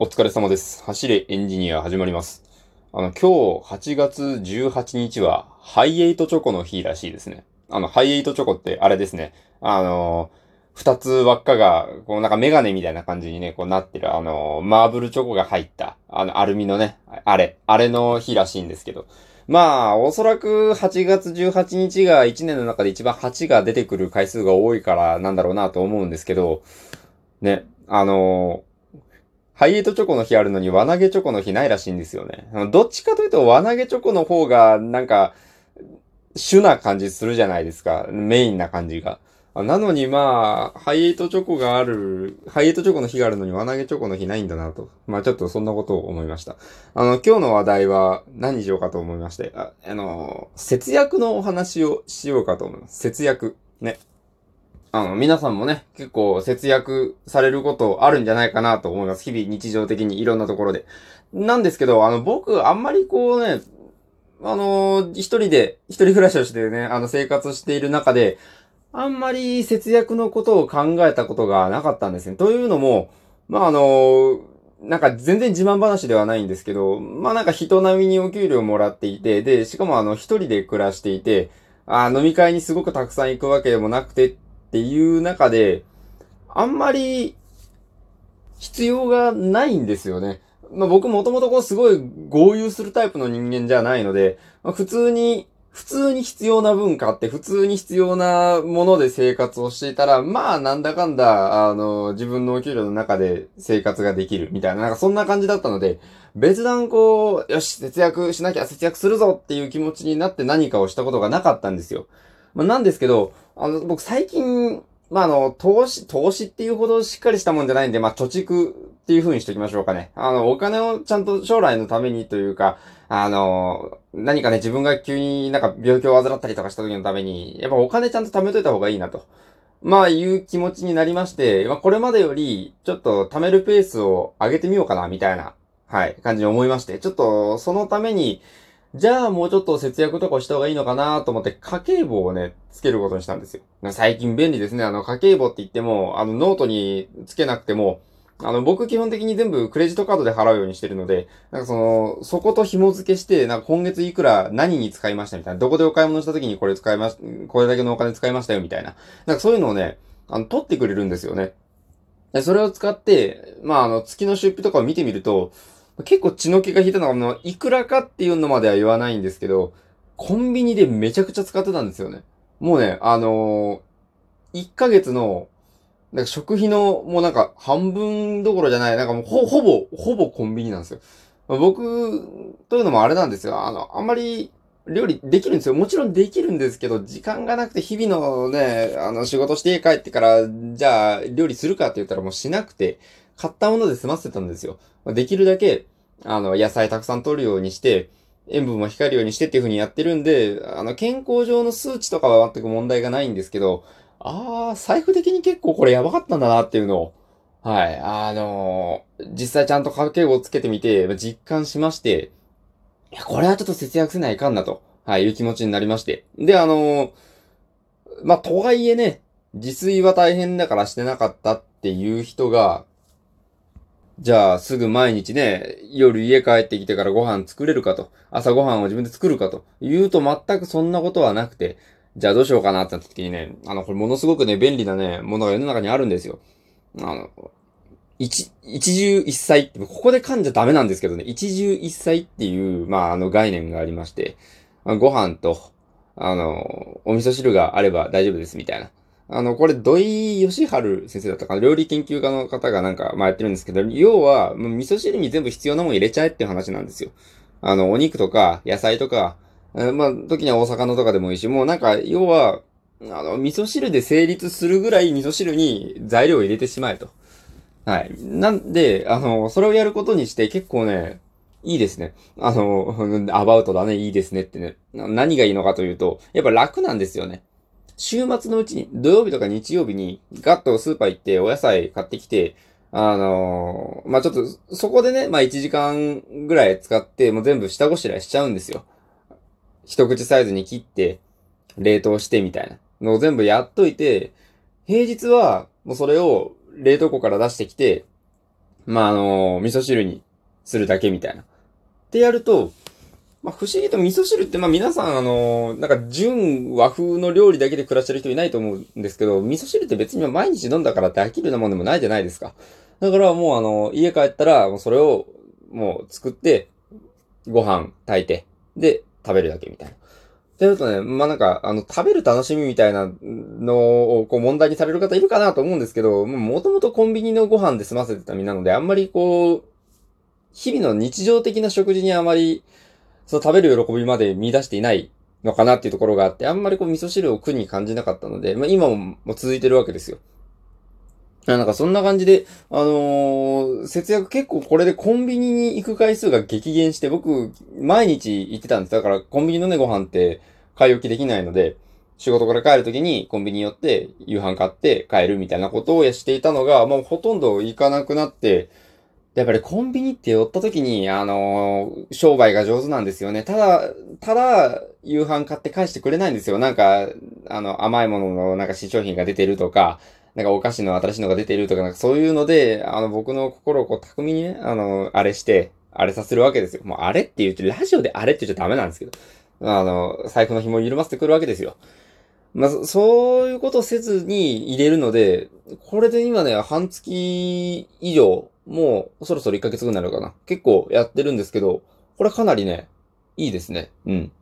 お疲れ様です。走れエンジニア始まります。あの、今日8月18日はハイエイトチョコの日らしいですね。あの、ハイエイトチョコってあれですね。あの、二つ輪っかが、こうなんかメガネみたいな感じにね、こうなってる、あの、マーブルチョコが入った、あの、アルミのね、あれ、あれの日らしいんですけど。まあ、おそらく8月18日が1年の中で一番8が出てくる回数が多いからなんだろうなと思うんですけど、ね、あのハイエイトチョコの日あるのに輪投げチョコの日ないらしいんですよね。どっちかというと輪投げチョコの方がなんか主な感じするじゃないですか。メインな感じが。なのにまあ、ハイエイトチョコがある、ハイエイトチョコの日があるのに輪投げチョコの日ないんだなと。まあちょっとそんなことを思いました。あの、今日の話題は何にしようかと思いまして、あ、あの、節約のお話をしようかと思います。節約。ね。あの、皆さんもね、結構節約されることあるんじゃないかなと思います。日々日常的にいろんなところで。なんですけど、あの、僕、あんまりこうね、あの、一人で、一人暮らしをしてね、あの、生活している中で、あんまり節約のことを考えたことがなかったんですね。というのも、まあ、あの、なんか全然自慢話ではないんですけど、まあなんか人並みにお給料もらっていて、で、しかもあの一人で暮らしていて、あ飲み会にすごくたくさん行くわけでもなくてっっていう中で、あんまり必要がないんですよね。まあ僕もともとこうすごい豪遊するタイプの人間じゃないので、まあ、普通に、普通に必要な文化って普通に必要なもので生活をしていたら、まあなんだかんだ、あの、自分のお給料の中で生活ができるみたいな、なんかそんな感じだったので、別段こう、よし、節約しなきゃ節約するぞっていう気持ちになって何かをしたことがなかったんですよ。まあなんですけど、あの、僕最近、まあ、あの、投資、投資っていうほどしっかりしたもんじゃないんで、まあ、貯蓄っていう風にしておきましょうかね。あの、お金をちゃんと将来のためにというか、あの、何かね、自分が急になんか病気を患ったりとかした時のために、やっぱお金ちゃんと貯めといた方がいいなと。まあ、いう気持ちになりまして、まあ、これまでより、ちょっと貯めるペースを上げてみようかな、みたいな、はい、感じに思いまして、ちょっと、そのために、じゃあもうちょっと節約とかした方がいいのかなと思って家計簿をね、つけることにしたんですよ。最近便利ですね。あの家計簿って言っても、あのノートにつけなくても、あの僕基本的に全部クレジットカードで払うようにしてるので、なんかその、そこと紐付けして、なんか今月いくら何に使いましたみたいな、どこでお買い物した時にこれ使いまし、これだけのお金使いましたよみたいな。なんかそういうのをね、あの、取ってくれるんですよね。でそれを使って、まああの、月の出費とかを見てみると、結構血の気が引いたのが、もういくらかっていうのまでは言わないんですけど、コンビニでめちゃくちゃ使ってたんですよね。もうね、あのー、1ヶ月の、なんか食費のもうなんか半分どころじゃない、なんかもうほ、ほぼ、ほぼコンビニなんですよ。僕、というのもあれなんですよ。あの、あんまり料理できるんですよ。もちろんできるんですけど、時間がなくて日々のね、あの仕事して家帰ってから、じゃあ料理するかって言ったらもうしなくて、買ったもので済ませてたんですよ。できるだけ、あの、野菜たくさん取るようにして、塩分も控えるようにしてっていう風にやってるんで、あの、健康上の数値とかは全く問題がないんですけど、あー、財布的に結構これやばかったんだなっていうのを、はい、あのー実際ちゃんと家計をつけてみて、実感しまして、いや、これはちょっと節約せないかんなと、はい、いう気持ちになりまして。で、あのーまあ、とはいえね、自炊は大変だからしてなかったっていう人が、じゃあ、すぐ毎日ね、夜家帰ってきてからご飯作れるかと。朝ご飯を自分で作るかと。言うと全くそんなことはなくて、じゃあどうしようかなってなった時にね、あの、これものすごくね、便利なね、ものが世の中にあるんですよ。あの、一、一汁一菜って、ここで噛んじゃダメなんですけどね、一汁一菜っていう、まあ、あの概念がありまして、ご飯と、あの、お味噌汁があれば大丈夫ですみたいな。あの、これ、土井義治先生だったかな？料理研究家の方がなんか、まあ、やってるんですけど、要は、味噌汁に全部必要なもん入れちゃえっていう話なんですよ。あの、お肉とか、野菜とか、まあ、時にはお魚とかでもいいし、もうなんか、要は、あの、味噌汁で成立するぐらい味噌汁に材料を入れてしまえと。はい。なんで、あの、それをやることにして結構ね、いいですね。あの、アバウトだね、いいですねってね。何がいいのかというと、やっぱ楽なんですよね。週末のうちに、土曜日とか日曜日に、ガッとスーパー行ってお野菜買ってきて、あのーまあ、ちょっと、そこでね、まあ、1時間ぐらい使って、もう全部下ごしらえしちゃうんですよ。一口サイズに切って、冷凍してみたいなのを全部やっといて、平日は、もうそれを冷凍庫から出してきて、まあ、あの、味噌汁にするだけみたいな。ってやると、まあ、不思議と味噌汁って、まあ、皆さん、あの、なんか、純和風の料理だけで暮らしてる人いないと思うんですけど、味噌汁って別に毎日飲んだからって飽きるようなもんでもないじゃないですか。だからもう、あの、家帰ったら、もうそれを、もう作って、ご飯炊いて、で、食べるだけみたいな。ってやるとね、まあ、なんか、あの、食べる楽しみみたいなのを、こう、問題にされる方いるかなと思うんですけど、もともとコンビニのご飯で済ませてた身なので、あんまりこう、日々の日常的な食事にあまり、その食べる喜びまで見出していないのかなっていうところがあって、あんまりこう味噌汁を苦に感じなかったので、まあ今も続いてるわけですよ。なんかそんな感じで、あのー、節約結構これでコンビニに行く回数が激減して、僕、毎日行ってたんです。だからコンビニのね、ご飯って買い置きできないので、仕事から帰るときにコンビニ寄って夕飯買って帰るみたいなことをしていたのが、もうほとんど行かなくなって、やっぱりコンビニって寄った時に、あのー、商売が上手なんですよね。ただ、ただ、夕飯買って返してくれないんですよ。なんか、あの、甘いもののなんか新商品が出てるとか、なんかお菓子の新しいのが出てるとか、なんかそういうので、あの、僕の心をこう巧みにね、あの、あれして、あれさせるわけですよ。もうあれって言って、ラジオであれって言っちゃダメなんですけど。あの、財布の紐を緩ませてくるわけですよ。まあ、そういうことせずに入れるので、これで今ね、半月以上、もうそろそろ1ヶ月ぐらいになるかな。結構やってるんですけど、これかなりね、いいですね。うん。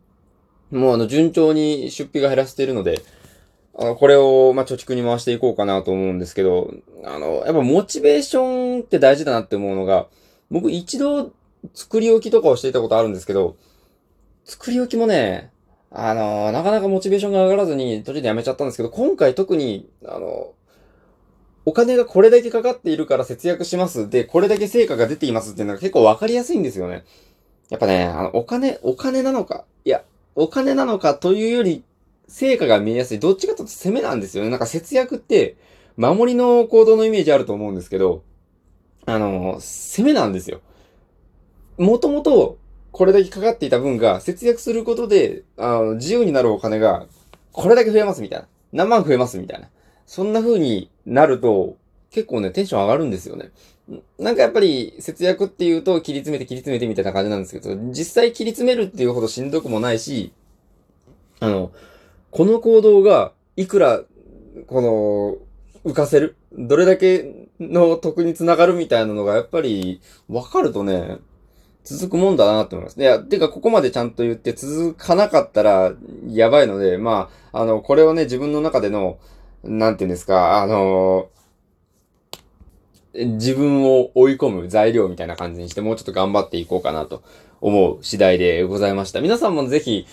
もうあの、順調に出費が減らしているので、あの、これを、ま、貯蓄に回していこうかなと思うんですけど、あの、やっぱモチベーションって大事だなって思うのが、僕一度作り置きとかをしていたことあるんですけど、作り置きもね、あの、なかなかモチベーションが上がらずに途中でやめちゃったんですけど、今回特に、あの、お金がこれだけかかっているから節約します。で、これだけ成果が出ていますっていうのが結構わかりやすいんですよね。やっぱね、あの、お金、お金なのか、いや、お金なのかというより、成果が見えやすい。どっちかというと攻めなんですよね。なんか節約って、守りの行動のイメージあると思うんですけど、あの、攻めなんですよ。もともと、これだけかかっていた分が、節約することで、あの、自由になるお金が、これだけ増えますみたいな。何万増えますみたいな。そんな風になると、結構ね、テンション上がるんですよね。なんかやっぱり節約っていうと切り詰めて切り詰めてみたいな感じなんですけど、実際切り詰めるっていうほどしんどくもないし、あの、この行動がいくら、この、浮かせるどれだけの得につながるみたいなのがやっぱり分かるとね、続くもんだなって思います。いや、てかここまでちゃんと言って続かなかったらやばいので、まあ、あの、これをね、自分の中での、なんていうんですか、あのー、自分を追い込む材料みたいな感じにして、もうちょっと頑張っていこうかなと思う次第でございました。皆さんもぜひ、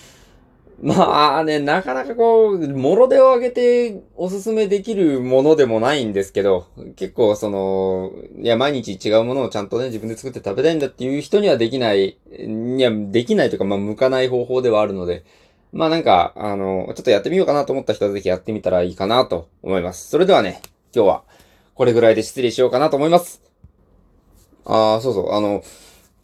まあね、なかなかこう、もろ手を挙げておすすめできるものでもないんですけど、結構その、いや、毎日違うものをちゃんとね、自分で作って食べたいんだっていう人にはできない、いや、できないというか、まあ、向かない方法ではあるので、まあなんか、あの、ちょっとやってみようかなと思った人はぜひやってみたらいいかなと思います。それではね、今日はこれぐらいで失礼しようかなと思います。ああ、そうそう、あの、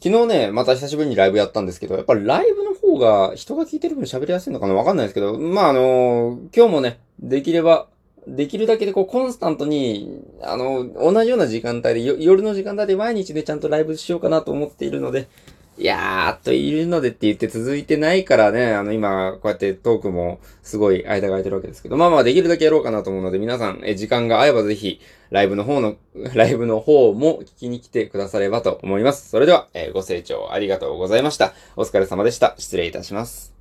昨日ね、また久しぶりにライブやったんですけど、やっぱライブの方が人が聞いてる分喋りやすいのかなわかんないですけど、まああの、今日もね、できれば、できるだけでこうコンスタントに、あの、同じような時間帯で、夜の時間帯で毎日でちゃんとライブしようかなと思っているので、いやーっといるのでって言って続いてないからね、あの今、こうやってトークもすごい間が空いてるわけですけど、まあまあできるだけやろうかなと思うので、皆さん、え、時間が合えばぜひ、ライブの方の、ライブの方も聞きに来てくださればと思います。それでは、え、ご清聴ありがとうございました。お疲れ様でした。失礼いたします。